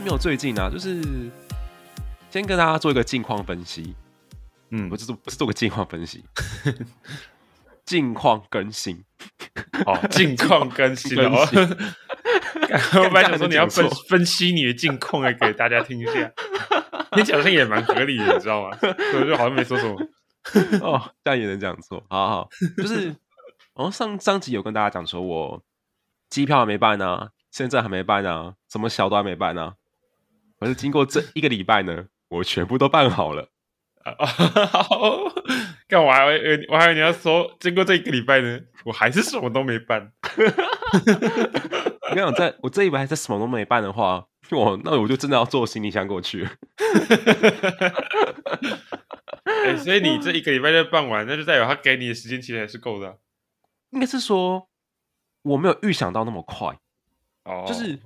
没有最近啊，就是先跟大家做一个近况分析。嗯，不是做不是做个近况分析，近况更新。哦，近况更新。我本来想说你要分分析你的近况，来给大家听一下。你讲的也蛮合理的，你知道吗？我就好像没说什么。哦，这样也能讲错。好好，就是，哦，上上集有跟大家讲说，我机票还没办呢，签证还没办呢，什么小都还没办呢。可是经过这一个礼拜呢，我全部都办好了。啊，好，干我还以为我还以为你要说，经过这一个礼拜呢，我还是什么都没办。我跟你讲，在我这一拜还是什么都没办的话，我那我就真的要坐行李箱过去。哎、欸，所以你这一个礼拜就办完，那就代表他给你的时间其实还是够的、啊。应该是说我没有预想到那么快，哦，就是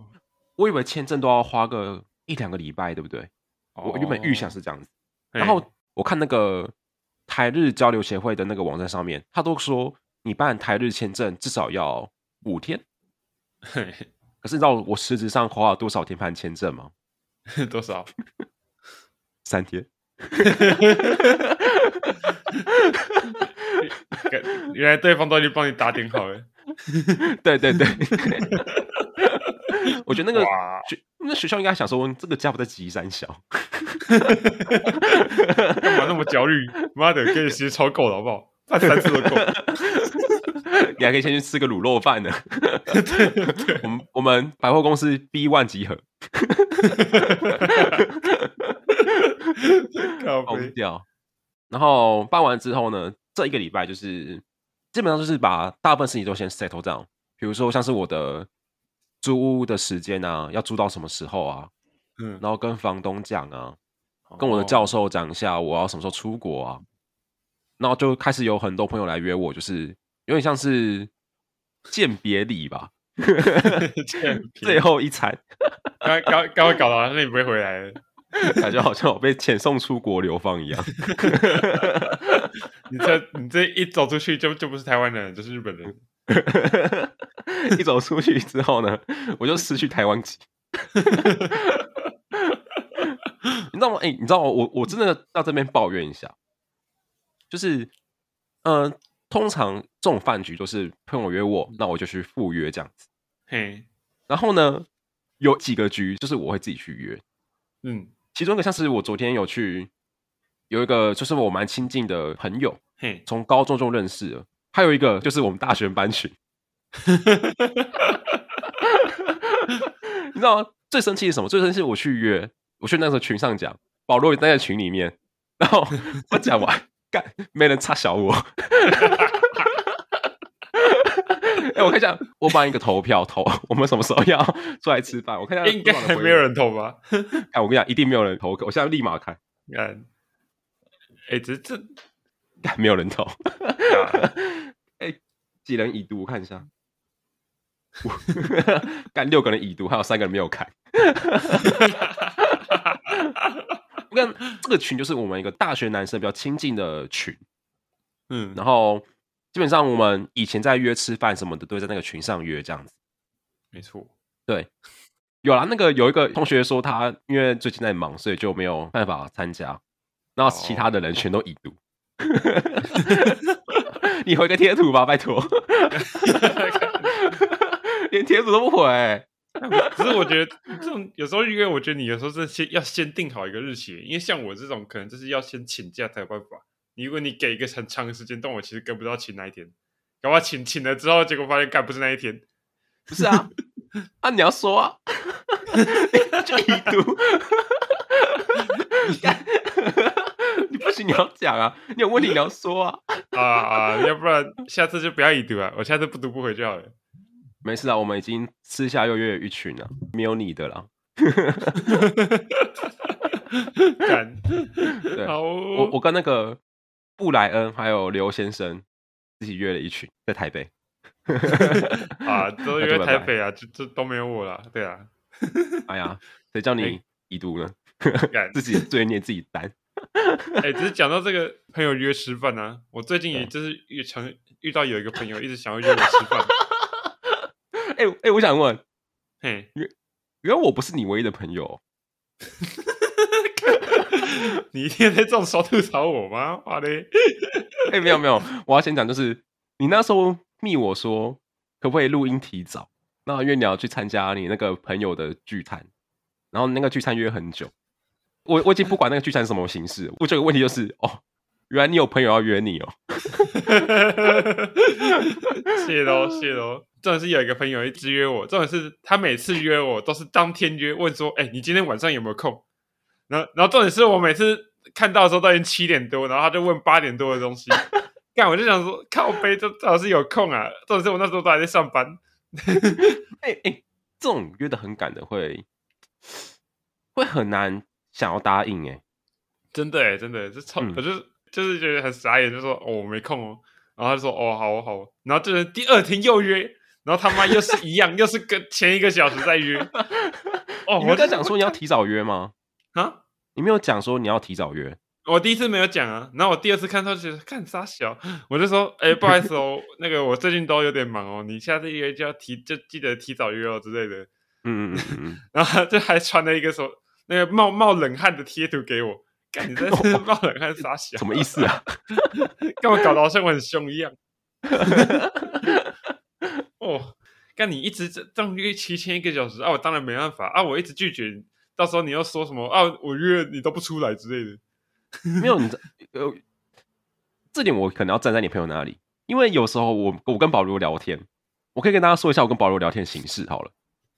我以为签证都要花个一两个礼拜，对不对？哦、我原本预想是这样子。然后我看那个台日交流协会的那个网站上面，他都说你办台日签证至少要五天。嘿可是你知道我实质上花了多少天办签证吗？多少？三天。原来对方都已经帮你打点好了。对对对。我觉得那个学那学校应该想说，这个家不在吉山小，干嘛那么焦虑？妈的，给你时间超够了，好不好？办三次都够。你还可以先去吃个卤肉饭呢。我们我们百货公司 B one 集合。疯掉。然后办完之后呢，这一个礼拜就是基本上就是把大部分事情都先 settle down，比如说像是我的。租屋的时间啊，要租到什么时候啊？嗯，然后跟房东讲啊，跟我的教授讲一下，我要什么时候出国啊？然后就开始有很多朋友来约我，就是有点像是鉴别礼吧，最后一餐。刚刚刚会搞到，那你不会回来了，感觉好像我被遣送出国流放一样。你这你这一走出去就就不是台湾人，就是日本人。一走出去之后呢，我就失去台湾籍。你知道吗？哎、欸，你知道吗？我我真的到这边抱怨一下，就是，嗯、呃，通常这种饭局都是朋友约我，那我就去赴约这样子。嘿，然后呢，有几个局就是我会自己去约。嗯，其中一个像是我昨天有去，有一个就是我蛮亲近的朋友，嘿，从高中就认识了。还有一个就是我们大学班群，你知道吗？最生气是什么？最生气是我去约，我去那时候群上讲，保罗也在群里面，然后我讲完，干，没人插小我。哎、欸，我看一下，我办一个投票投，我们什么时候要出来吃饭？我看一下，应该还没有人投吧？哎，我跟你讲，一定没有人投，我现在立马看。看，哎，这这。没有人投，哎、欸，几人已读？我看一下，干六个人已读，还有三个人没有看。我看这个群就是我们一个大学男生比较亲近的群，嗯，然后基本上我们以前在约吃饭什么的，都会在那个群上约这样子。没错，对，有啦，那个有一个同学说他因为最近在忙，所以就没有办法参加，然后其他的人全都已读。你回个贴图吧，拜托！连帖子都不回、欸。只是我觉得这种有时候，因为我觉得你有时候是先要先定好一个日期，因为像我这种可能就是要先请假才有办法。你如果你给一个很长的时间，但我其实跟不到请那一天，搞不好请请了之后，结果发现干不是那一天。不是啊，啊你要说啊，就已读。不行，你要讲啊！你有问题你要说啊！啊啊！要不然下次就不要已读啊！我下次不读不回就好了。没事啊，我们已经私下又约了一群了，没有你的了。对，好哦、我我跟那个布莱恩还有刘先生自己约了一群，在台北。啊，都约台北啊，这这都没有我了。对啊。哎呀，谁叫你已读呢？自己罪孽自己担。哎、欸，只是讲到这个朋友约吃饭啊，我最近也就是遇常遇到有一个朋友一直想要约我吃饭。哎哎、我想问，嘿，原原来我不是你唯一的朋友。你一天在这种时候吐槽我吗？哇嘞！哎、欸，没有没有，我要先讲，就是你那时候密我说，可不可以录音提早？那因为你要去参加你那个朋友的聚餐，然后那个聚餐约很久，我我已经不管那个聚餐是什么形式，我这个问题就是，哦，原来你有朋友要约你哦。谢喽谢喽，真的是有一个朋友一直约我，重点是他每次约我都是当天约，问说，哎、欸，你今天晚上有没有空？然后然后重点是我每次看到的时候都已经七点多，然后他就问八点多的东西，干我就想说靠背，这最好是有空啊，重点是我那时候都还在上班。哎 哎、欸欸，这种约的很赶的会会很难想要答应哎、欸，真的哎、欸，真的这超，嗯、我就是就是觉得很傻眼，就说哦我没空哦，然后他就说哦好哦好哦，然后就是第二天又约，然后他妈又是一样，又是跟前一个小时在约。哦，我在讲说你要提早约吗？啊，你没有讲说你要提早约。我第一次没有讲啊，然后我第二次看到就觉得看啥小，我就说，哎、欸，不好意思哦，那个我最近都有点忙哦，你下次约就要提，就记得提早约哦之类的。嗯嗯嗯嗯，然后就还传了一个说那个冒冒冷汗的贴图给我，干你这是冒冷汗傻小？什么意思啊？干嘛搞得好像我很凶一样？哦，干你一直这样约七千一个小时啊，我当然没办法啊，我一直拒绝，到时候你又说什么啊？我约你都不出来之类的。没有你这呃，这点我可能要站在你朋友那里，因为有时候我我跟保罗聊天，我可以跟大家说一下我跟保罗聊天形式好了，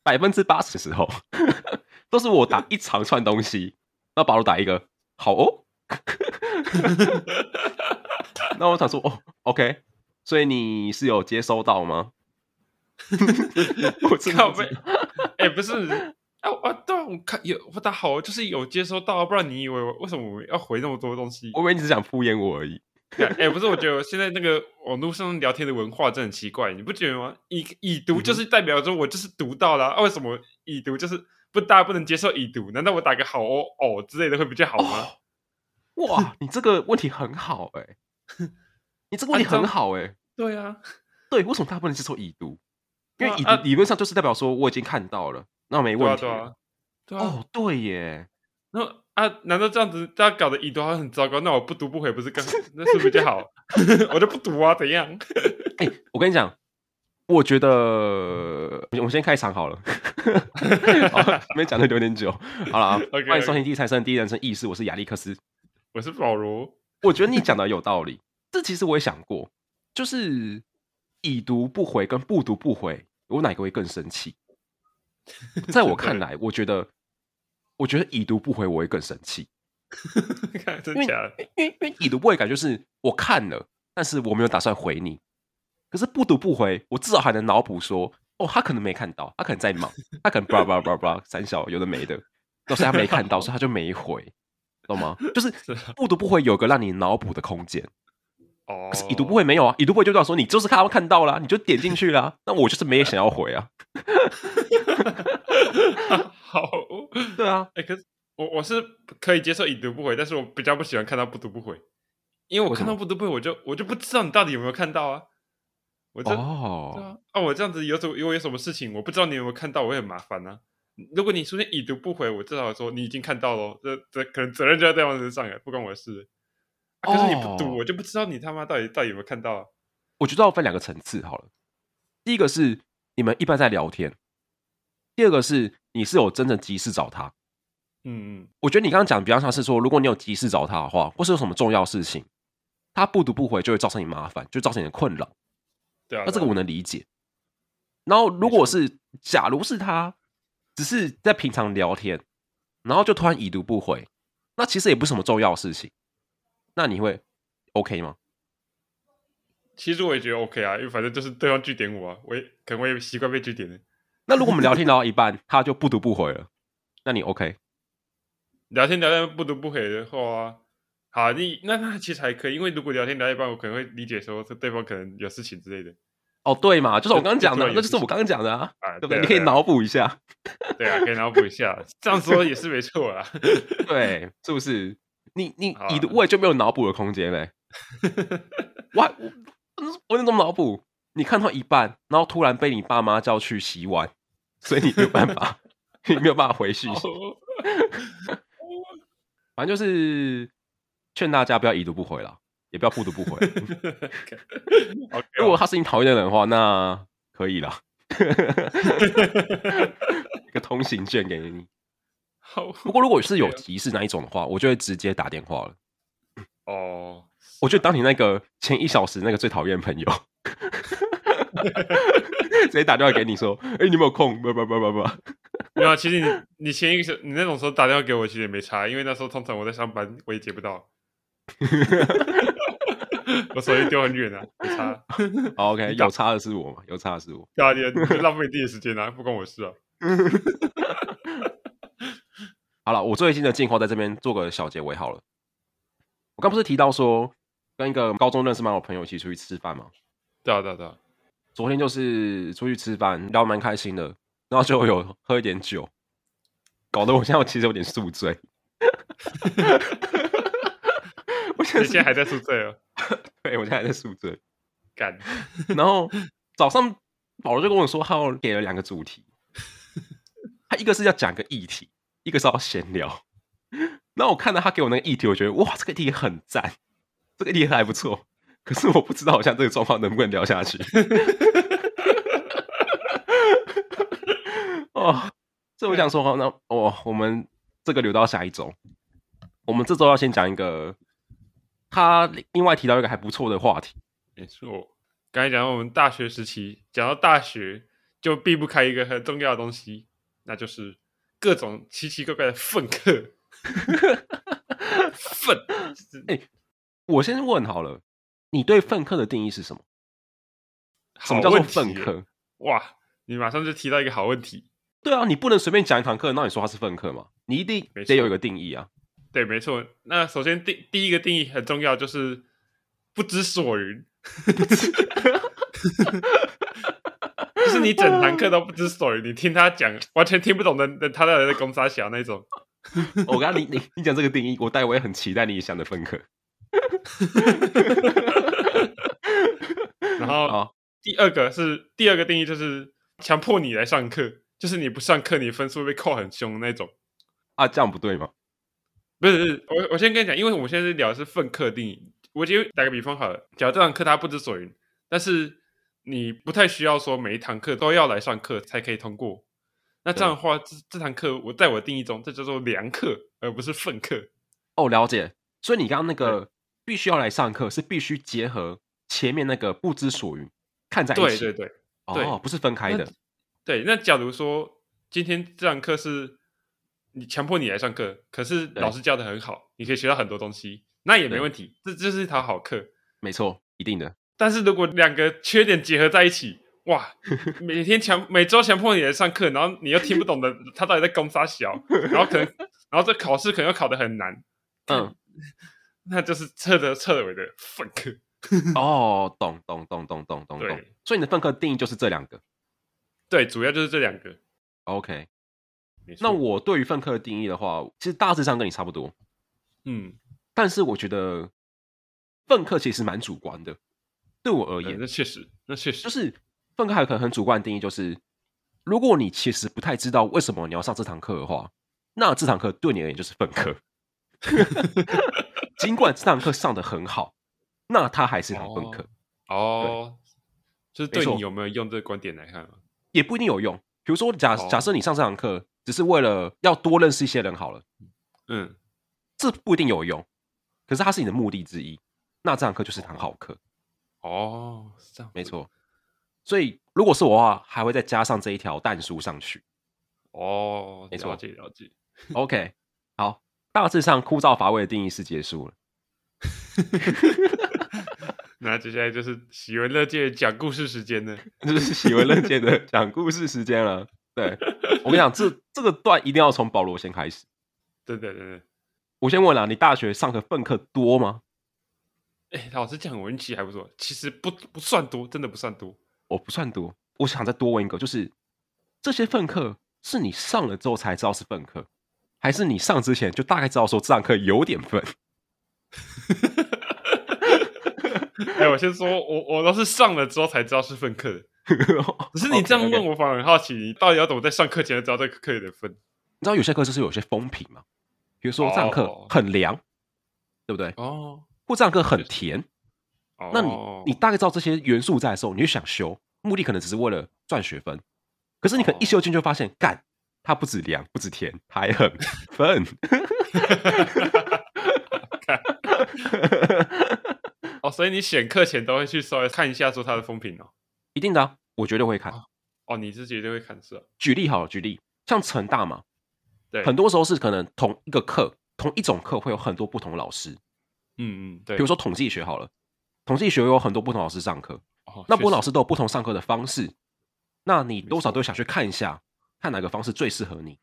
百分之八十的时候 都是我打一长串东西，那保罗打一个好哦，那我想说哦，OK，所以你是有接收到吗？我靠背，哎，不是。啊啊！对，我看有我打好，就是有接收到，不然你以为我为什么我要回那么多东西？我以为你只想敷衍我而已。哎、欸，不是，我觉得现在那个网络上聊天的文化真的很奇怪，你不觉得吗？已已读就是代表着我就是读到了，为什么已读就是不大家不能接受已读？难道我打个好哦哦之类的会比较好吗？哦、哇，你这个问题很好哎、欸，你这个问题很好哎、欸。对啊，对，为什么大家不能接受已读？因为理论上就是代表说我已经看到了。那没问题。对啊，对啊，哦，对耶。那啊，难道这样子大家搞得已读好像很糟糕？那我不读不回不是更 那是不是比较好？我就不读啊，怎样？哎、欸，我跟你讲，我觉得我们先开场好了。好，没讲的有点久。好了啊，欢迎收听《第一财神第一人称意识》，我是亚历克斯，我是保罗。我觉得你讲的有道理。这其实我也想过，就是已读不回跟不读不回，我哪个会更生气？在我看来，我觉得，我觉得已读不回我会更生气。真的假的？因为因为已读不回感觉就是我看了，但是我没有打算回你。可是不读不回，我至少还能脑补说，哦，他可能没看到，他可能在忙，他可能叭叭叭叭三小有的没的，要是他没看到，所以他就没回，懂吗？就是 不读不回有个让你脑补的空间。哦，可是已读不回没有啊，已读不回就代表说你就是看到看到了，你就点进去了，那我就是没想要回啊。好，对啊，哎、欸，可是我我是可以接受已读不回，但是我比较不喜欢看到不读不回，因为我看到不读不回，我就我就不知道你到底有没有看到啊。我就哦，对啊，啊，我这样子有什么，如果有什么事情，我不知道你有没有看到，我会很麻烦啊。如果你出现已读不回，我至少说你已经看到了，这这可能责任就在对方身上了，不关我的事。啊、可是你不读，哦、我就不知道你他妈到底到底有没有看到啊。我觉得要分两个层次好了，第一个是你们一般在聊天。第二个是你是有真的急事找他，嗯嗯，我觉得你刚刚讲的比较像是说，如果你有急事找他的话，或是有什么重要事情，他不读不回就会造成你麻烦，就造成你的困扰。对啊，那这个我能理解。然后如果是假如是他只是在平常聊天，然后就突然已读不回，那其实也不是什么重要的事情，那你会 OK 吗？其实我也觉得 OK 啊，因为反正就是对方拒点我啊，我也可能我也习惯被拒点的。那如果我们聊天 聊到一半，他就不读不回了，那你 OK？聊天聊到不读不回的话，好，你那那其实还可以，因为如果聊天聊到一半，我可能会理解说是对方可能有事情之类的。哦，对嘛，就是我刚刚讲的，那就是我刚刚讲的啊，对不对？你可以脑补一下。对啊，可以脑补一下，这样说也是没错啊。对，是不是？你你已读不回就没有脑补的空间嘞。我我我那种脑补。你看到一半，然后突然被你爸妈叫去洗碗，所以你没有办法，你没有办法回讯息。反正就是劝大家不要已读不回了，也不要不读不回。如果他是你讨厌的人的话，那可以了，一个通行券给你。好，不过如果是有提示那一种的话，我就会直接打电话了。哦，我觉得当你那个前一小时那个最讨厌朋友，直接打电话给你说：“哎、欸，你有没有空？”不不不不不。没有，其实你你前一个时你那种时候打电话给我，其实也没差，因为那时候通常我在上班，我也接不到。我手机丢很远啊，没差。好 OK，有差的是我嘛？有差的是我。对啊，你浪费你自己的时间啊，不关我事啊。好了，我最近的近况在这边做个小结尾好了。我刚不是提到说跟一个高中认识蛮好朋友一起出去吃饭吗？对啊，对啊，对啊。昨天就是出去吃饭，聊蛮开心的。然后就有喝一点酒，搞得我现在其实有点宿醉。我现在还在宿醉哦。对，我现在还在宿醉。干。然后早上保罗就跟我说，他给了两个主题。他一个是要讲个议题，一个是要闲聊。那我看到他给我那个议题，我觉得哇，这个议题很赞，这个议题还不错。可是我不知道，好像这个状况能不能聊下去。哦，这我想说好，那哦，我们这个留到下一周。我们这周要先讲一个，他另外提到一个还不错的话题。没错，刚才讲到我们大学时期，讲到大学就避不开一个很重要的东西，那就是各种奇奇怪怪的粪客。粪，哎、欸，我先问好了，你对粪客的定义是什么？什么叫做粪课？哇，你马上就提到一个好问题。对啊，你不能随便讲一堂课，那你说他是粪客吗？你一定得有一个定义啊。对，没错。那首先第第一个定义很重要，就是不知所云。就是你整堂课都不知所云，你听他讲完全听不懂的，他到底在攻三小那种。我刚刚你你你讲这个定义，我待会也很期待你想的分课。然后第二个是第二个定义，就是强迫你来上课。就是你不上课，你分数会被扣很凶的那种啊，这样不对吗？不是，是，我我先跟你讲，因为我们现在聊的是分课定义。我觉得打个比方好了，假如这堂课他不知所云，但是你不太需要说每一堂课都要来上课才可以通过。那这样的话，这这堂课我在我的定义中，这叫做良课，而不是粪课。哦，了解。所以你刚刚那个必须要来上课，是必须结合前面那个不知所云看在一起。对对对，哦，不是分开的。对，那假如说今天这堂课是你强迫你来上课，可是老师教的很好，你可以学到很多东西，那也没问题，这这是一堂好课，没错，一定的。但是如果两个缺点结合在一起，哇，每天强每周强迫你来上课，然后你又听不懂的，他到底在攻啥小，然后可能，然后这考试可能又考得很难，嗯，那就是彻头彻尾的粪课。哦，懂懂懂懂懂懂懂，所以你的粪课定义就是这两个。对，主要就是这两个。OK，那我对于粪课的定义的话，其实大致上跟你差不多。嗯，但是我觉得粪课其实蛮主观的。对我而言，嗯、那确实，那确实就是粪课还有可能很主观的定义，就是如果你其实不太知道为什么你要上这堂课的话，那这堂课对你而言就是粪课。尽管这堂课上的很好，那它还是一堂粪课。哦，哦就是对你有没有用这个观点来看也不一定有用。比如说假，假假设你上这堂课只是为了要多认识一些人好了，嗯，这不一定有用。可是它是你的目的之一，那这堂课就是堂好课。哦，是这样，没错。所以如果是我的话，还会再加上这一条蛋书上去。哦，没错，了解了解。OK，好，大致上枯燥乏味的定义是结束了。那接下来就是喜闻乐见讲故事时间呢，就是喜闻乐见的 讲故事时间了。对，我跟你讲，这这个段一定要从保罗先开始。对对对对，我先问了，你大学上的粪课多吗？哎、欸，老师讲，我运气还不错，其实不不算多，真的不算多。我不算多，我想再多问一个，就是这些粪课是你上了之后才知道是粪课，还是你上之前就大概知道说这堂课有点粪？哎、欸，我先说，我我都是上了之后才知道是粪课的。可是你这样问我，反而很好奇，你到底要怎么在上课前知道这个课的分？你知道有些课就是有些风评嘛，比如说这堂课很凉，对不对？哦，或这堂课很甜，那你你大概知道这些元素在的时候，你就想修，目的可能只是为了赚学分。可是你可能一修进就发现，干，它不止凉，不止甜，它还很分。哦，所以你选课前都会去稍微看一下说它的风评哦？一定的、啊，我绝对会看。哦，你是绝对会看是吧？举例好了，举例像成大嘛。对，很多时候是可能同一个课，同一种课会有很多不同老师。嗯嗯，对。比如说统计学好了，统计学有很多不同老师上课，哦、那不同老师都有不同上课的方式。那你多少都想去看一下，看哪个方式最适合你。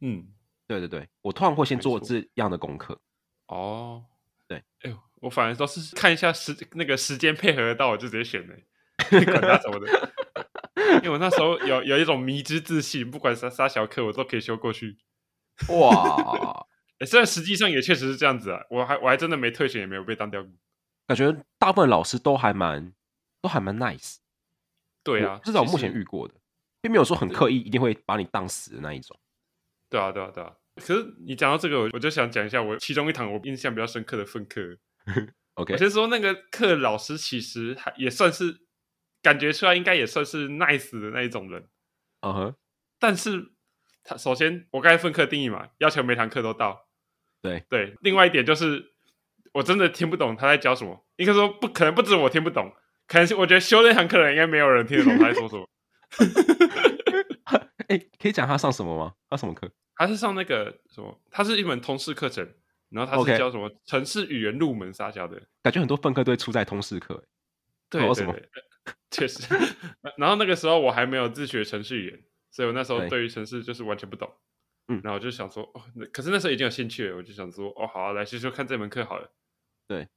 嗯，对对对，我通常会先做这样的功课。哦，对，哎呦，我反而都是看一下时那个时间配合得到，我就直接选了，管他什么的。因为我那时候有有一种迷之自信，不管啥啥小课我都可以修过去。哇！欸、虽然实际上也确实是这样子啊，我还我还真的没退选，也没有被当掉过。感觉大部分老师都还蛮都还蛮 nice。对啊，至少我目前遇过的，并没有说很刻意一定会把你当死的那一种。对啊，对啊，对啊。可是你讲到这个，我就想讲一下我其中一堂我印象比较深刻的分课。OK，我先说那个课老师其实还也算是感觉出来应该也算是 nice 的那一种人。嗯哼，但是。他首先，我刚才分课定义嘛，要求每堂课都到。对对，另外一点就是，我真的听不懂他在教什么。应该说不可能，不止我听不懂，可能是我觉得修那堂课的人应该没有人听得懂他在说什么。哎、欸，可以讲他上什么吗？他什么课？他是上那个什么？他是一门通识课程，然后他是教什么城市语言入门啥教的。感觉很多分科都会出在通识课。对对对，确实。然后那个时候我还没有自学程式语言。所以我那时候对于城市就是完全不懂，嗯，然后我就想说，哦，可是那时候已经有兴趣了，我就想说，哦，好啊，来修修看这门课好了。对，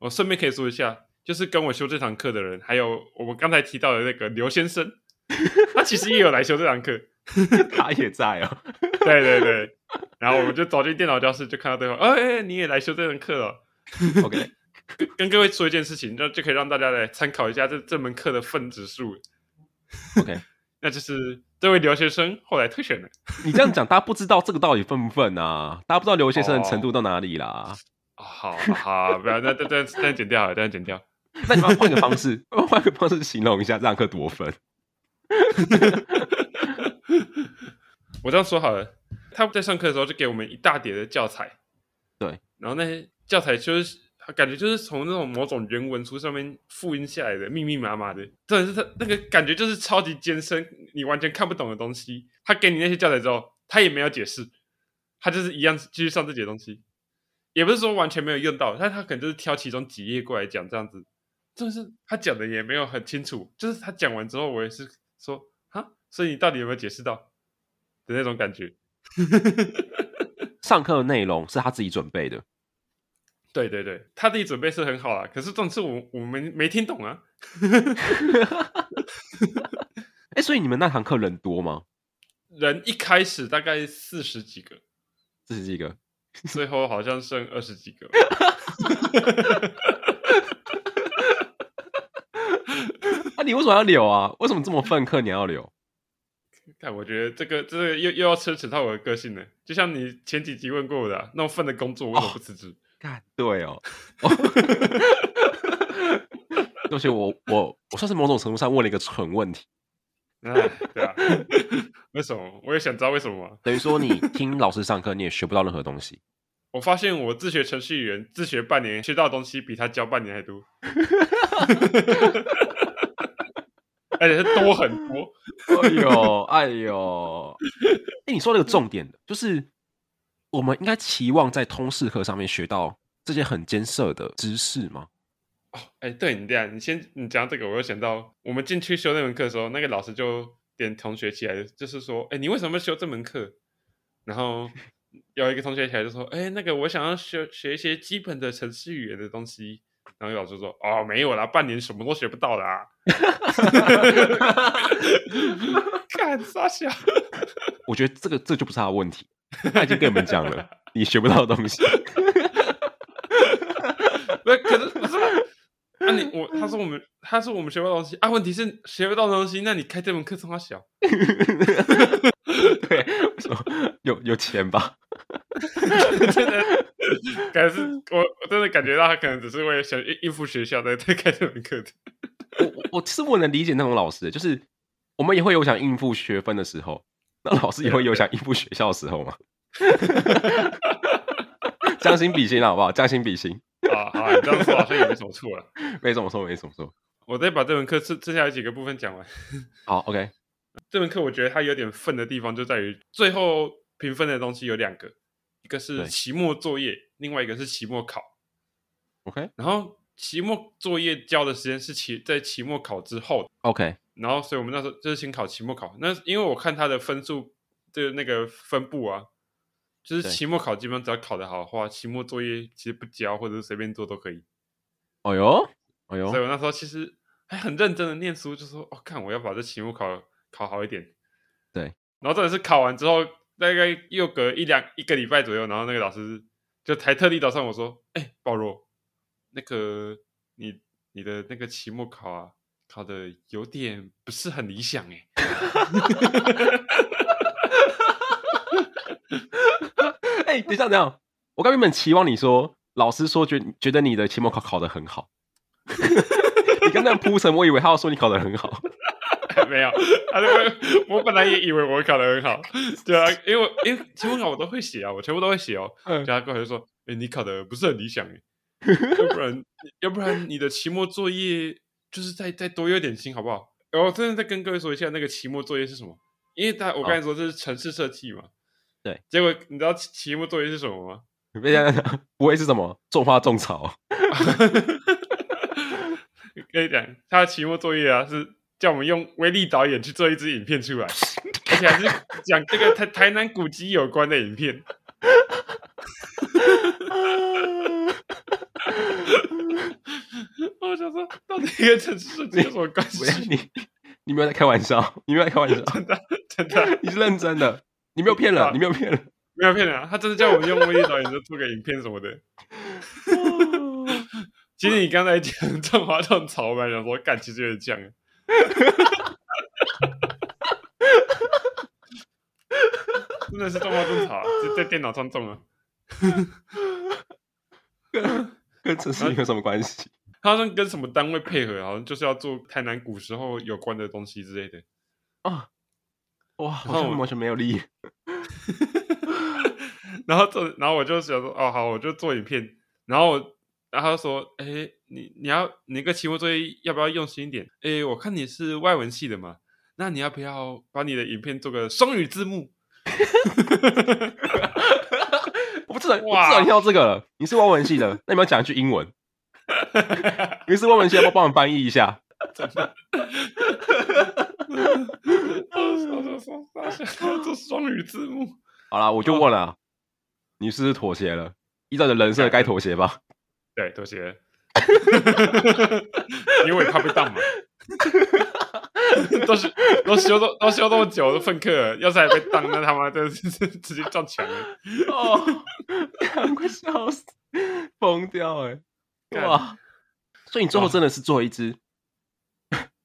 我顺便可以说一下，就是跟我修这堂课的人，还有我们刚才提到的那个刘先生，他其实也有来修这堂课，他也在哦。对对对，然后我们就走进电脑教室，就看到对方，哎、欸，你也来修这门课了。OK，跟跟各位说一件事情，就就可以让大家来参考一下这这门课的分值数。OK。那就是这位留学生后来退选了。你这样讲，大家不知道这个到底分不分啊？大家不知道留学生的程度到哪里啦？哦、好好，不要，那那那那剪掉了，那剪掉。那你们换个方式，换个方式形容一下这堂课多分。我这样说好了，他在上课的时候就给我们一大叠的教材，对，然后那些教材就是。感觉就是从那种某种原文书上面复印下来的，密密麻麻的，真的是他那个感觉就是超级艰深，你完全看不懂的东西。他给你那些教材之后，他也没有解释，他就是一样继续上这些东西，也不是说完全没有用到，但他可能就是挑其中几页过来讲这样子，就是他讲的也没有很清楚，就是他讲完之后，我也是说哈，所以你到底有没有解释到的那种感觉？上课的内容是他自己准备的。对对对，他自己准备是很好啦，可是这次我我们没，没听懂啊。哎、欸，所以你们那堂课人多吗？人一开始大概四十几个，四十几个，最后好像剩二十几个。啊，你为什么要留啊？为什么这么愤课你要留？但，我觉得这个这个又又要扯扯到我的个性呢。就像你前几集问过我的、啊，那种分的工作为什么不辞职？哦干对哦，而且我我我算是某种程度上问了一个蠢问题，啊对啊，为什么？我也想知道为什么。等于说你听老师上课，你也学不到任何东西。我发现我自学程序员自学半年，学到的东西比他教半年还多，而且是多很多。哎呦哎呦，哎，你说那个重点的就是。我们应该期望在通识课上面学到这些很艰涩的知识吗？哦，哎，对你这样，你先你讲这个，我又想到我们进去修那门课的时候，那个老师就点同学起来，就是说，哎，你为什么修这门课？然后有一个同学起来就说，哎，那个我想要学学一些基本的程式语言的东西。然后老师说，哦，没有啦，半年什么都学不到啦。看傻笑，我觉得这个这就不是他的问题。他已经跟我们讲了，你学不到的东西。不是，可是不是，啊你我他说我们他说我们学不到东西啊，问题是学不到东西，那你开这门课这么小？对，有有钱吧？真的，感觉是我我真的感觉到他可能只是为了想应付学校在在开这门课的。我我其实我能理解那种老师，就是我们也会有想应付学分的时候，那老师也会有想应付学校的时候吗。将心比心好不好？将心比心。啊好，你这样说好像也没什么错了，没什么错，没什么错。我再把这门课剩剩下的几个部分讲完。好，OK。这门课我觉得它有点粪的地方就在于最后评分的东西有两个，一个是期末作业，另外一个是期末考。OK。然后期末作业交的时间是期在期末考之后。OK。然后所以我们那时候就是先考期末考。那因为我看他的分数的那个分布啊。就是期末考基本上只要考得好的话，期末作业其实不交或者是随便做都可以。哦哟，哦哟，所以我那时候其实还很认真的念书，就说：“哦，看我要把这期末考考好一点。”对。然后真的是考完之后，大概又隔一两一个礼拜左右，然后那个老师就才特地找上我说：“哎、欸，保罗，那个你你的那个期末考啊，考的有点不是很理想 哎。”哎、欸，等一下，等一下，我刚原本期望你说，老师说觉觉得你的期末考考得很好，你刚那样铺陈，我以为他要说你考得很好，没有，他就我本来也以为我考的很好，对啊，因为因为期末考我都会写啊，我全部都会写哦，嗯，然后过来就说，哎、欸，你考的不是很理想，要不然要不然你的期末作业就是再再多用点心好不好？然后我真的再跟各位说一下，那个期末作业是什么？因为他我刚才说这是城市设计嘛。对，结果你知道期末作业是什么吗？你别讲，不会是什么种花种草？跟你讲，他的期末作业啊，是叫我们用威力导演去做一支影片出来，而且还是讲这个台台南古迹有关的影片。我想说，到底跟城市设计有什么关系？你你没有在开玩笑？你没有在开玩笑？真的真的，你是认真的？你没有骗人，啊，你没有骗人，没有骗人啊！他真的叫我们用威力导演就做个影片什么的。其实你刚才讲种花种草，我本来想说干，其实有点像。真的是种花种草，就在电脑上种啊。跟城市有什么关系？他说跟什么单位配合，好像就是要做台南古时候有关的东西之类的啊。哇，好像完全没有力。然后做，然后我就想说，哦，好，我就做影片。然后，然后他说，哎，你你要你那个期末作业要不要用心一点？哎，我看你是外文系的嘛，那你要不要把你的影片做个双语字幕？我不知道，我不知道你要这个了。你是外文系的，那你要讲一句英文。你是外文系的，要不要帮我翻译一下？真的。做双语字幕，好啦，我就问了，哦、你是不是妥协了？依照你的人设，该妥协吧？对，妥协。因为怕被当嘛。都是都修都都修这么久的粪课，要是还被当，那他妈真的是直接撞墙了。哦，快笑死，疯掉哎、欸！哇，所以你最后真的是做了一支。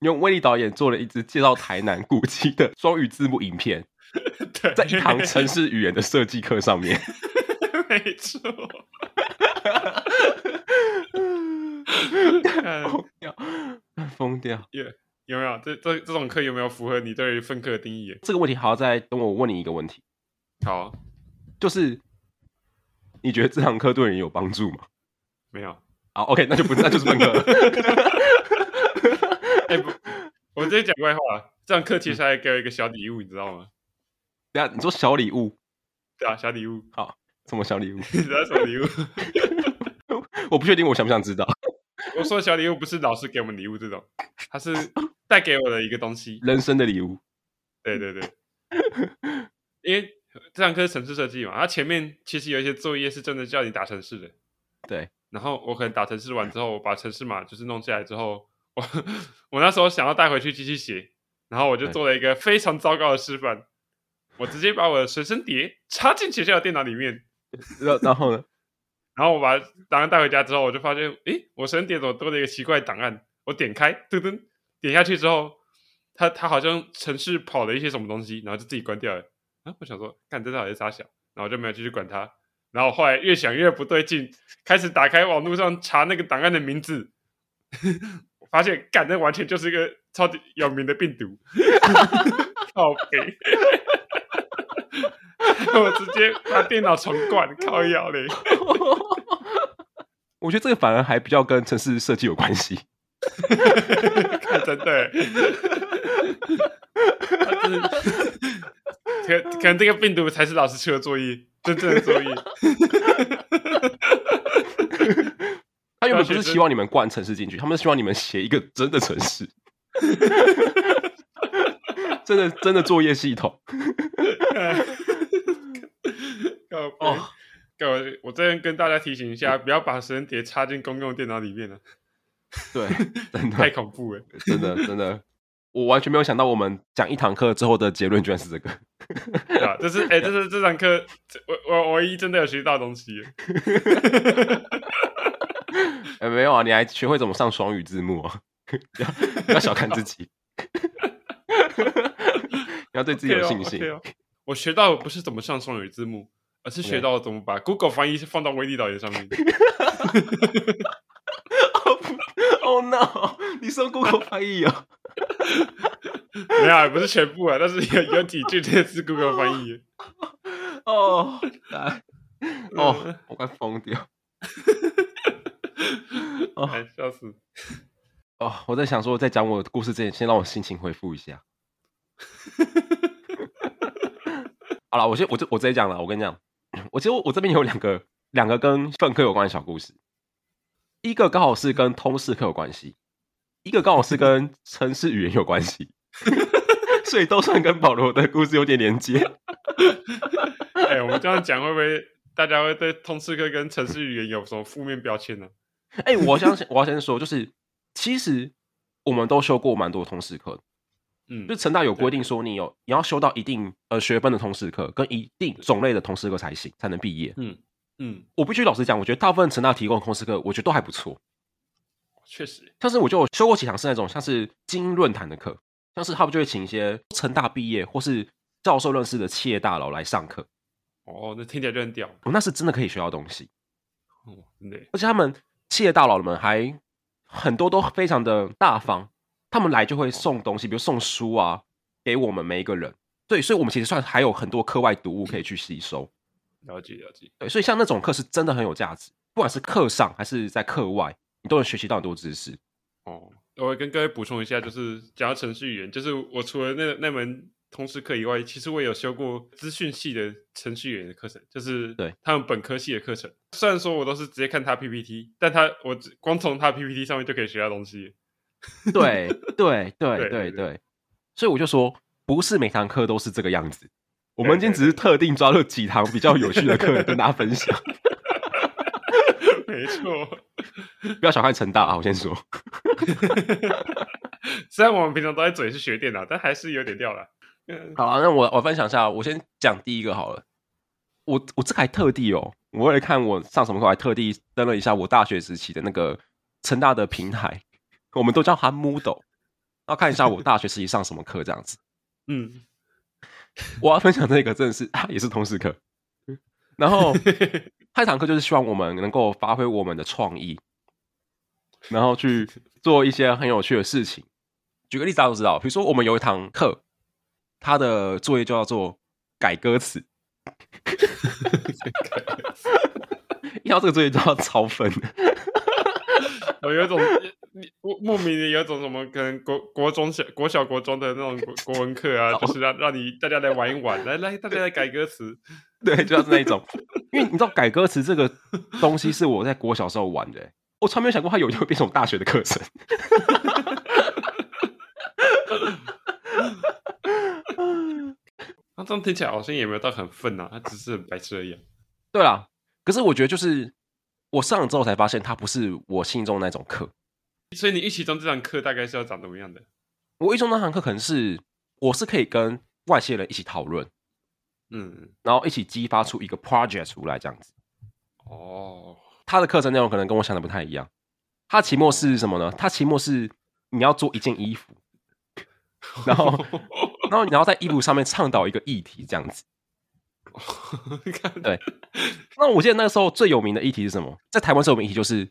用威力导演做了一支介绍台南古迹的双语字幕影片，对在一堂城市语言的设计课上面，没错错，疯掉，有有没有？这这这种课有没有符合你对于分科的定义？这个问题好，再等我问你一个问题。好，就是你觉得这堂课对你有帮助吗？没有。好，OK，那就不，那就是分课。欸、不，我直接讲怪话。这堂课其实还给我一个小礼物，你知道吗？等下你说小礼物？对啊，小礼物。好，什么小礼物？你知道什么礼物？我不确定，我想不想知道？我说的小礼物不是老师给我们礼物这种，他是 带给我的一个东西，人生的礼物。对对对，因为这堂课是城市设计嘛，它前面其实有一些作业是真的叫你打城市的。对，然后我可能打城市完之后，我把城市码就是弄下来之后。我我那时候想要带回去继续写，然后我就做了一个非常糟糕的示范。我直接把我的随身碟插进学校的电脑里面，然然后呢？然后我把档案带回家之后，我就发现，诶，我手点怎么多了一个奇怪档案？我点开，噔噔，点下去之后，它它好像程式跑了一些什么东西，然后就自己关掉了。啊，我想说，看这到底是啥小，然后就没有继续管它。然后后来越想越不对劲，开始打开网络上查那个档案的名字，发现，干，那完全就是一个超级有名的病毒，靠北。我直接把电脑重灌，靠腰嘞！我觉得这个反而还比较跟城市设计有关系。真的，可可能这个病毒才是老师出的作业，真正的作业。他原本不是希望你们灌城市进去，他们希望你们写一个真的城市，真的真的作业系统。哦，各位，我这边跟大家提醒一下，不要把时间碟插进公用电脑里面了。对，真的太恐怖了，真的真的，我完全没有想到，我们讲一堂课之后的结论居然是这个。对啊，这是 哎、欸，这是这堂课我我唯一真的有学到东西。哎、欸，没有啊，你还学会怎么上双语字幕啊？不要不要小看自己，你要对自己有信心。Okay 哦 okay 哦我学到的不是怎么上双语字幕，而是学到怎么把 Google 翻译放到威力导演上面。Oh no！你说 Google 翻译啊？没有，不是全部啊，但是有有几句真的是 Google 翻译。哦，来，哦，我快疯掉！哦，笑死！哦，我在想说，在讲我的故事之前，先让我心情恢复一下。好了，我先我就我直接讲了。我跟你讲，我其实我，我这边有两个两个跟分科有关的小故事，一个刚好是跟通识课有关系，一个刚好是跟程式语言有关系，所以都算跟保罗的故事有点连接。哎、欸，我们这样讲会不会大家会对通识课跟程式语言有什么负面标签呢？哎、欸，我相信我要先说，就是其实我们都修过蛮多通识课。嗯，就成大有规定说，你有你要修到一定呃学分的通识课，跟一定种类的通识课才行，才能毕业。嗯嗯，我必须老实讲，我觉得大部分成大提供的通识课，我觉得都还不错。确实，像是我就修过几堂是那种像是精英论坛的课，像是他们就会请一些成大毕业或是教授认识的企业大佬来上课。哦，那听起来就很屌。哦，那是真的可以学到东西。哦，对，而且他们企业大佬们还很多都非常的大方。他们来就会送东西，比如送书啊，给我们每一个人。对，所以，我们其实算还有很多课外读物可以去吸收。了解，了解。对，所以像那种课是真的很有价值，不管是课上还是在课外，你都能学习到很多知识。哦，我会跟各位补充一下，就是讲到程序语言，就是我除了那那门通识课以外，其实我也有修过资讯系的程序语言的课程，就是对他们本科系的课程。虽然说我都是直接看他 PPT，但他我光从他 PPT 上面就可以学到东西。对对对对对，所以我就说，不是每堂课都是这个样子。我们今天只是特定抓了几堂比较有趣的课跟大家分享。没错，不要小看成大啊！我先说，虽然我们平常都在嘴是学电脑，但还是有点掉了。好啊，那我我分享一下，我先讲第一个好了。我我这个还特地哦，我为了看我上什么课，还特地登了一下我大学时期的那个成大的平台。我们都叫他 Moodle，要看一下我大学时期上什么课这样子。嗯，我要分享这个真的是，也是通识课。然后，他一堂课就是希望我们能够发挥我们的创意，然后去做一些很有趣的事情。举个例子，大家都知道，比如说我们有一堂课，他的作业就叫做改歌词。一到这个作业就要超分。我有一种。你莫莫名的有一种什么可能国国中小国小国中的那种国国文课啊，就是让让你大家来玩一玩，来来大家来改歌词，对，就是那一种。因为你知道改歌词这个东西是我在国小时候玩的，我从来没有想过它有一天会变成大学的课程。那这样听起来好像也没有到很愤啊，它只是很白痴而已。对啦，可是我觉得就是我上了之后才发现，它不是我心中那种课。所以你预期中这堂课大概是要长怎么样的？我预期中那堂课可能是我是可以跟外界人一起讨论，嗯，然后一起激发出一个 project 出来这样子。哦，他的课程内容可能跟我想的不太一样。他期末是什么呢？他期末是你要做一件衣服，然后 然后然后在衣服上面倡导一个议题，这样子。对。那我记得那个时候最有名的议题是什么？在台湾最有名议题就是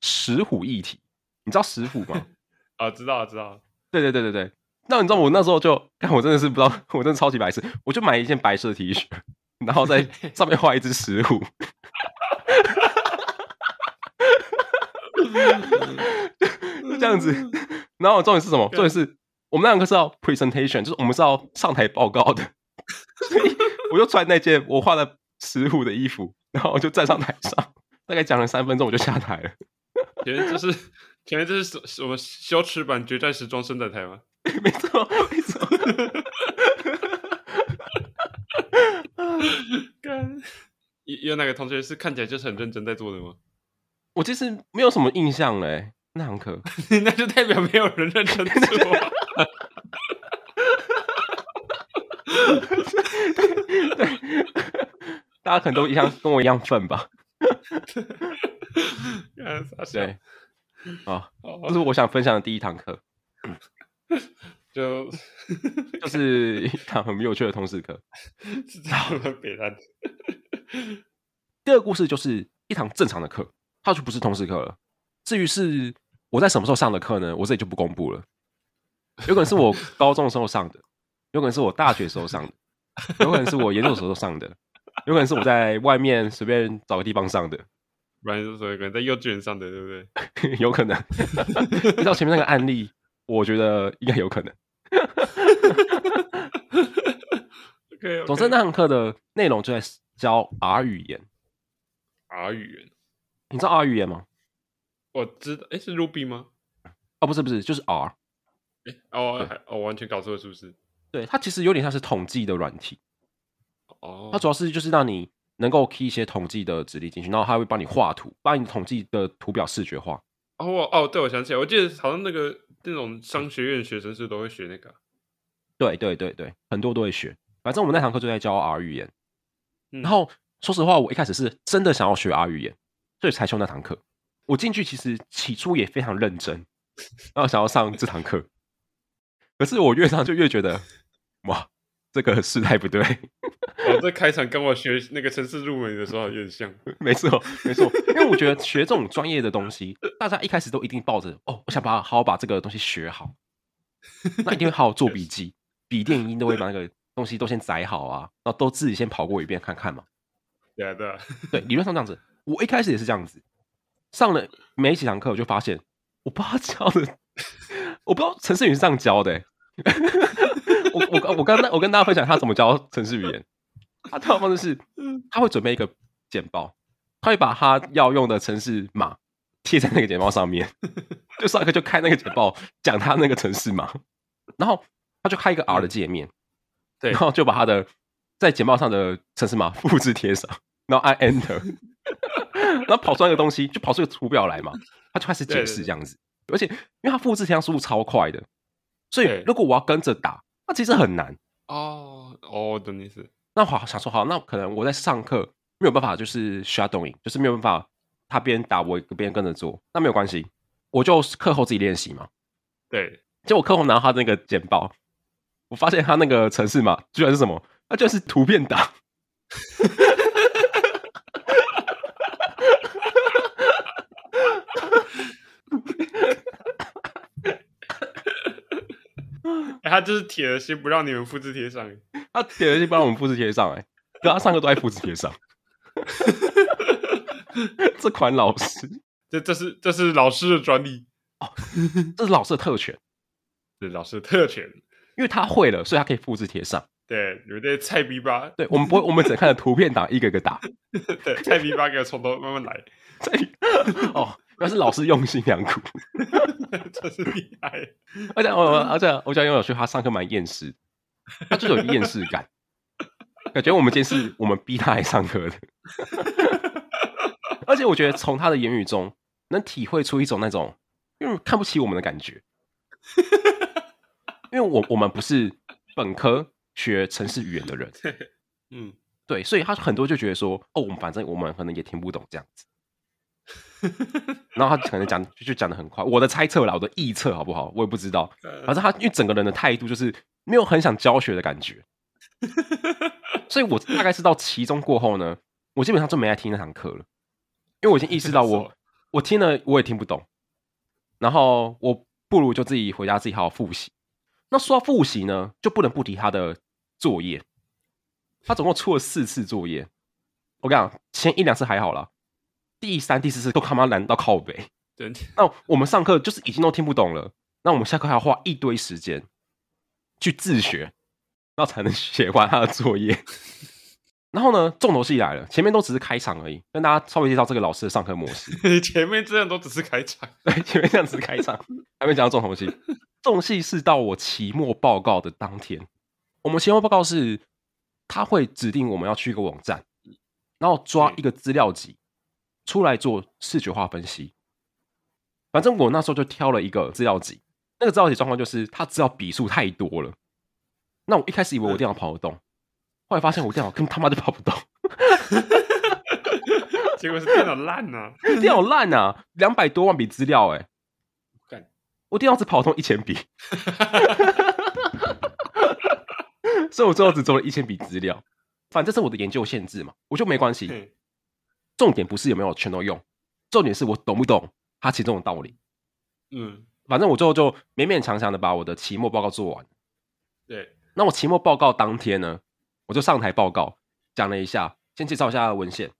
石虎议题。你知道石虎吗？啊，知道知道。对对对对对。那你知道我那时候就，看我真的是不知道，我真的超级白痴，我就买一件白色的 T 恤，然后在上面画一只石虎，就这样子。然后重点是什么？重点是我们那堂课是要 presentation，就是我们是要上台报告的，所以我就穿那件我画的石虎的衣服，然后我就站上台上，大概讲了三分钟，我就下台了。前面这是前面这是什么羞耻版决战时装伸展台吗？没错，没错。干，有有哪个同学是看起来就是很认真在做的吗？我其实没有什么印象嘞，那堂课，那就代表没有人认真做。大家可能都一样，跟我一样笨吧。对，啊，这是我想分享的第一堂课。就 就是一堂很没有趣的通识课，是这样的北烂。第二个故事就是一堂正常的课，它就不是通识课了。至于是我在什么时候上的课呢？我这里就不公布了。有可能是我高中的时候上的，有可能是我大学时候上的，有可能是我研究所时候上的，有可能是我在外面随便找个地方上的，不然就是可能在幼稚园上的，对不对？有可能。你知道前面那个案例。我觉得应该有可能。总之，那堂课的内容就在教 R 语言。R 语言，你知道 R 语言吗？我知道，哎，是 Ruby 吗？哦，不是，不是，就是 R。哎，哦，我完全搞错了，是不是？对，它其实有点像是统计的软体。哦，它主要是就是让你能够 key 一些统计的指令进去，然后它会帮你画图，把你统计的图表视觉化。哦哦，对，我想起来，我记得好像那个。这种商学院学生是都会学那个，对对对对，很多都会学。反正我们那堂课就在教 R 语言。然后说实话，我一开始是真的想要学 R 语言，所以才修那堂课。我进去其实起初也非常认真，然后想要上这堂课。可是我越上就越觉得，哇，这个事态不对。我、哦、这开场跟我学那个城市入门的时候有点像，没错没错，因为我觉得学这种专业的东西，大家一开始都一定抱着哦，我想把好好把这个东西学好，那一定会好好做笔记，笔电一定都会把那个东西都先载好啊，然后都自己先跑过一遍看看嘛。对啊对啊，对，理论上这样子，我一开始也是这样子，上了没几堂课，我就发现我不知道教的，我不知道程式语是这样教的、欸。我我我跟我跟大家分享他怎么教程式语言。他套方式是，他会准备一个简报，他会把他要用的程式码贴在那个简报上面，就上课就开那个简报讲他那个程式码，然后他就开一个 R 的界面，对，然后就把他的在简报上的城市码复制贴上，然后按 Enter，然后跑出来一个东西，就跑出一个图表来嘛，他就开始解释这样子，而且因为他复制贴上速度超快的，所以如果我要跟着打，那其实很难哦哦，懂意思。那好想说好，那可能我在上课没有办法，就是 shadowing，就是没有办法他边打我边跟着做，那没有关系，我就课后自己练习嘛。对，结果课后拿到他那个简报，我发现他那个程式嘛，居然是什么？那就是图片档。他就是铁了心不让你们复制贴上。他铁了心不让我们复制贴上，哎，跟他上课都在复制贴上。这款老师，这这是这是老师的专利哦，这是老师的特权，是老师的特权，因为他会了，所以他可以复制贴上。对，有点菜逼吧？对，我们不会，我们只看着图片档一个一个打。对，菜逼吧，给我从头慢慢来。哦。那是老师用心良苦，真是厉害。而且我，而且我讲，游泳学他上课蛮厌世，他就有厌世感，感觉我们今天是我们逼他来上课的。而且我觉得从他的言语中能体会出一种那种，因为看不起我们的感觉。因为我我们不是本科学城市语言的人，嗯，对，所以他很多就觉得说，哦，我们反正我们可能也听不懂这样子。然后他可能讲就讲的很快，我的猜测啦，我的臆测好不好？我也不知道。反正他因为整个人的态度就是没有很想教学的感觉，所以我大概是到期中过后呢，我基本上就没来听那堂课了，因为我已经意识到我 我听了我也听不懂，然后我不如就自己回家自己好好复习。那说到复习呢，就不能不提他的作业，他总共出了四次作业。我跟你讲，前一两次还好啦，第三、第四次都他妈难到靠北。对，那我们上课就是已经都听不懂了，那我们下课还要花一堆时间去自学，然后才能写完他的作业。然后呢，重头戏来了，前面都只是开场而已，跟大家稍微介绍这个老师的上课模式。前面这样都只是开场，对，前面这样只是开场，还没讲到重头戏。重戏是到我期末报告的当天，我们期末报告是他会指定我们要去一个网站。然后抓一个资料集出来做视觉化分析。反正我那时候就挑了一个资料集，那个资料集状况就是它资料笔数太多了。那我一开始以为我电脑跑得动，后来发现我电脑根本他妈就跑不动。结果是电脑烂啊！电脑烂啊！两百多万笔资料哎！我电脑只跑通一千笔，所以我最后只做了一千笔资料。反正这是我的研究限制嘛，我就没关系。重点不是有没有全都用，重点是我懂不懂它其中的道理。嗯，反正我最后就勉勉强强的把我的期末报告做完。对，那我期末报告当天呢，我就上台报告，讲了一下，先介绍一下文献，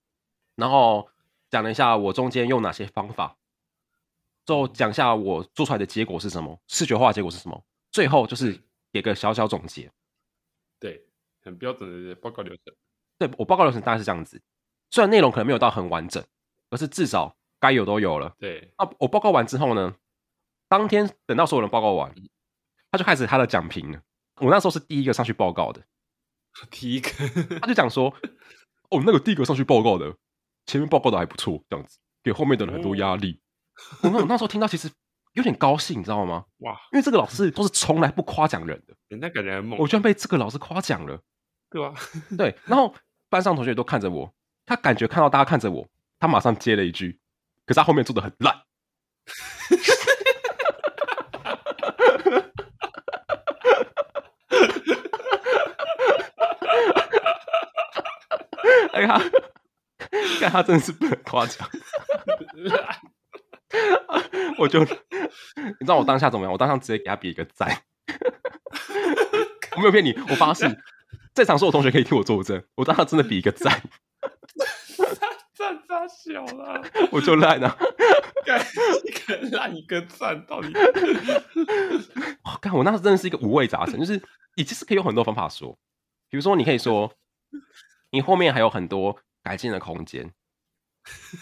然后讲了一下我中间用哪些方法，最后讲一下我做出来的结果是什么，视觉化的结果是什么，最后就是给个小小总结。对。很标准的报告流程，对，我报告流程大概是这样子，虽然内容可能没有到很完整，可是至少该有都有了。对，那我报告完之后呢，当天等到所有人报告完，他就开始他的讲评了。我那时候是第一个上去报告的，第一个，他就讲说：“哦，那个第一个上去报告的，前面报告的还不错，这样子给后面的人很多压力。哦”我那我那时候听到其实有点高兴，你知道吗？哇，因为这个老师都是从来不夸奖人的，人家感觉很猛，我居然被这个老师夸奖了。对吧？对，然后班上同学都看着我，他感觉看到大家看着我，他马上接了一句，可是他后面做的很烂。哎呀，看他真的是不能夸奖，我就你知道我当下怎么样？我当下直接给他比一个赞，我没有骗你，我发誓。在场所有同学可以替我作证，我当下真的比一个赞，赞赞小了，我就烂 了，一个烂一个赞，到底？我看我那时真的是一个五味杂陈，就是你其实可以有很多方法说，比如说你可以说你后面还有很多改进的空间，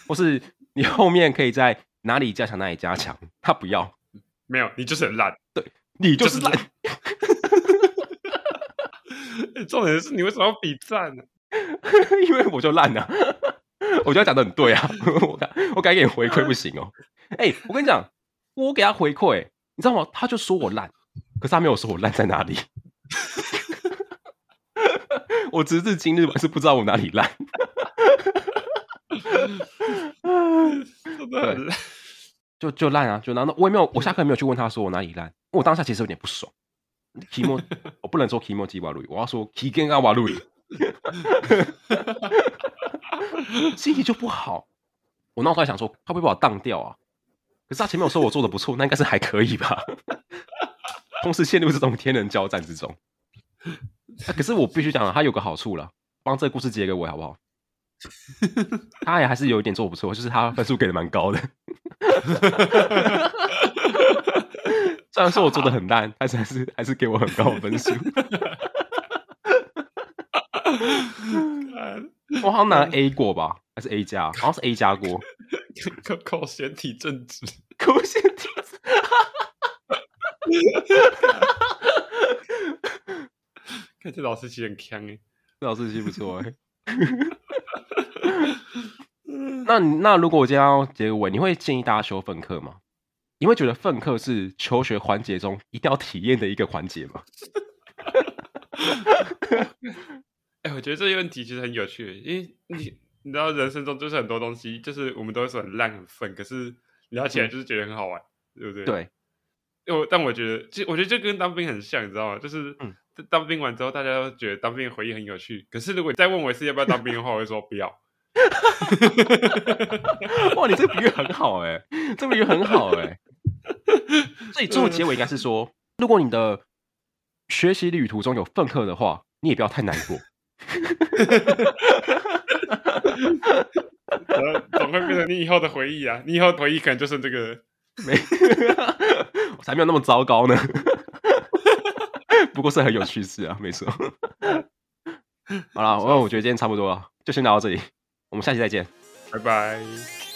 或是你后面可以在哪里加强哪里加强，他不要，没有，你就是很烂，对，你就是烂。重点是你为什么要比赞呢？因为我就烂了，我觉得讲的很对啊，我该我该给你回馈不行哦。哎、欸，我跟你讲，我给他回馈，你知道吗？他就说我烂，可是他没有说我烂在哪里。我直至今日还是不知道我哪里烂。对，就就烂啊，就然后我也没有，我下课也没有去问他说我哪里烂。我当下其实有点不爽。我不能说期末鸡瓦路，我要说期根阿瓦路，心情就不好。我那时候想说，他会不会把我当掉啊？可是他前面有说我做的不错，那应该是还可以吧。同时陷入这种天人交战之中。可是我必须讲，他有个好处了，帮这个故事结个尾好不好？他也还是有一点做不错，就是他分数给的蛮高的。虽然说我做的很烂，但是还是还是给我很高的分数。我 好像拿 A 过吧，还是 A 加？好像是 A 加过。考考简体政治，考简体字。看这老师其实很强哎，这老师其实不错哎。那那如果我今天要结尾，你会建议大家修分课吗？你会觉得分课是求学环节中一定要体验的一个环节吗？哎、欸，我觉得这些问题其实很有趣，因为你你知道人生中就是很多东西，就是我们都会说很烂很粪，可是聊起来就是觉得很好玩，嗯、对不对？对。我但我觉得，就我觉得就跟当兵很像，你知道吗？就是当兵完之后，大家都觉得当兵的回忆很有趣。可是如果你再问我一次要不要当兵的话，我会说不要。哇，你这个比喻很好哎、欸，这个比喻很好哎、欸。所以最后结尾应该是说，如果你的学习旅途中有粪课的话，你也不要太难过。总会变成你以后的回忆啊！你以后的回忆可能就剩这个，没，我才没有那么糟糕呢。不过是很有趣事啊，没错。好了，我我觉得今天差不多了，就先聊到这里，我们下期再见，拜拜。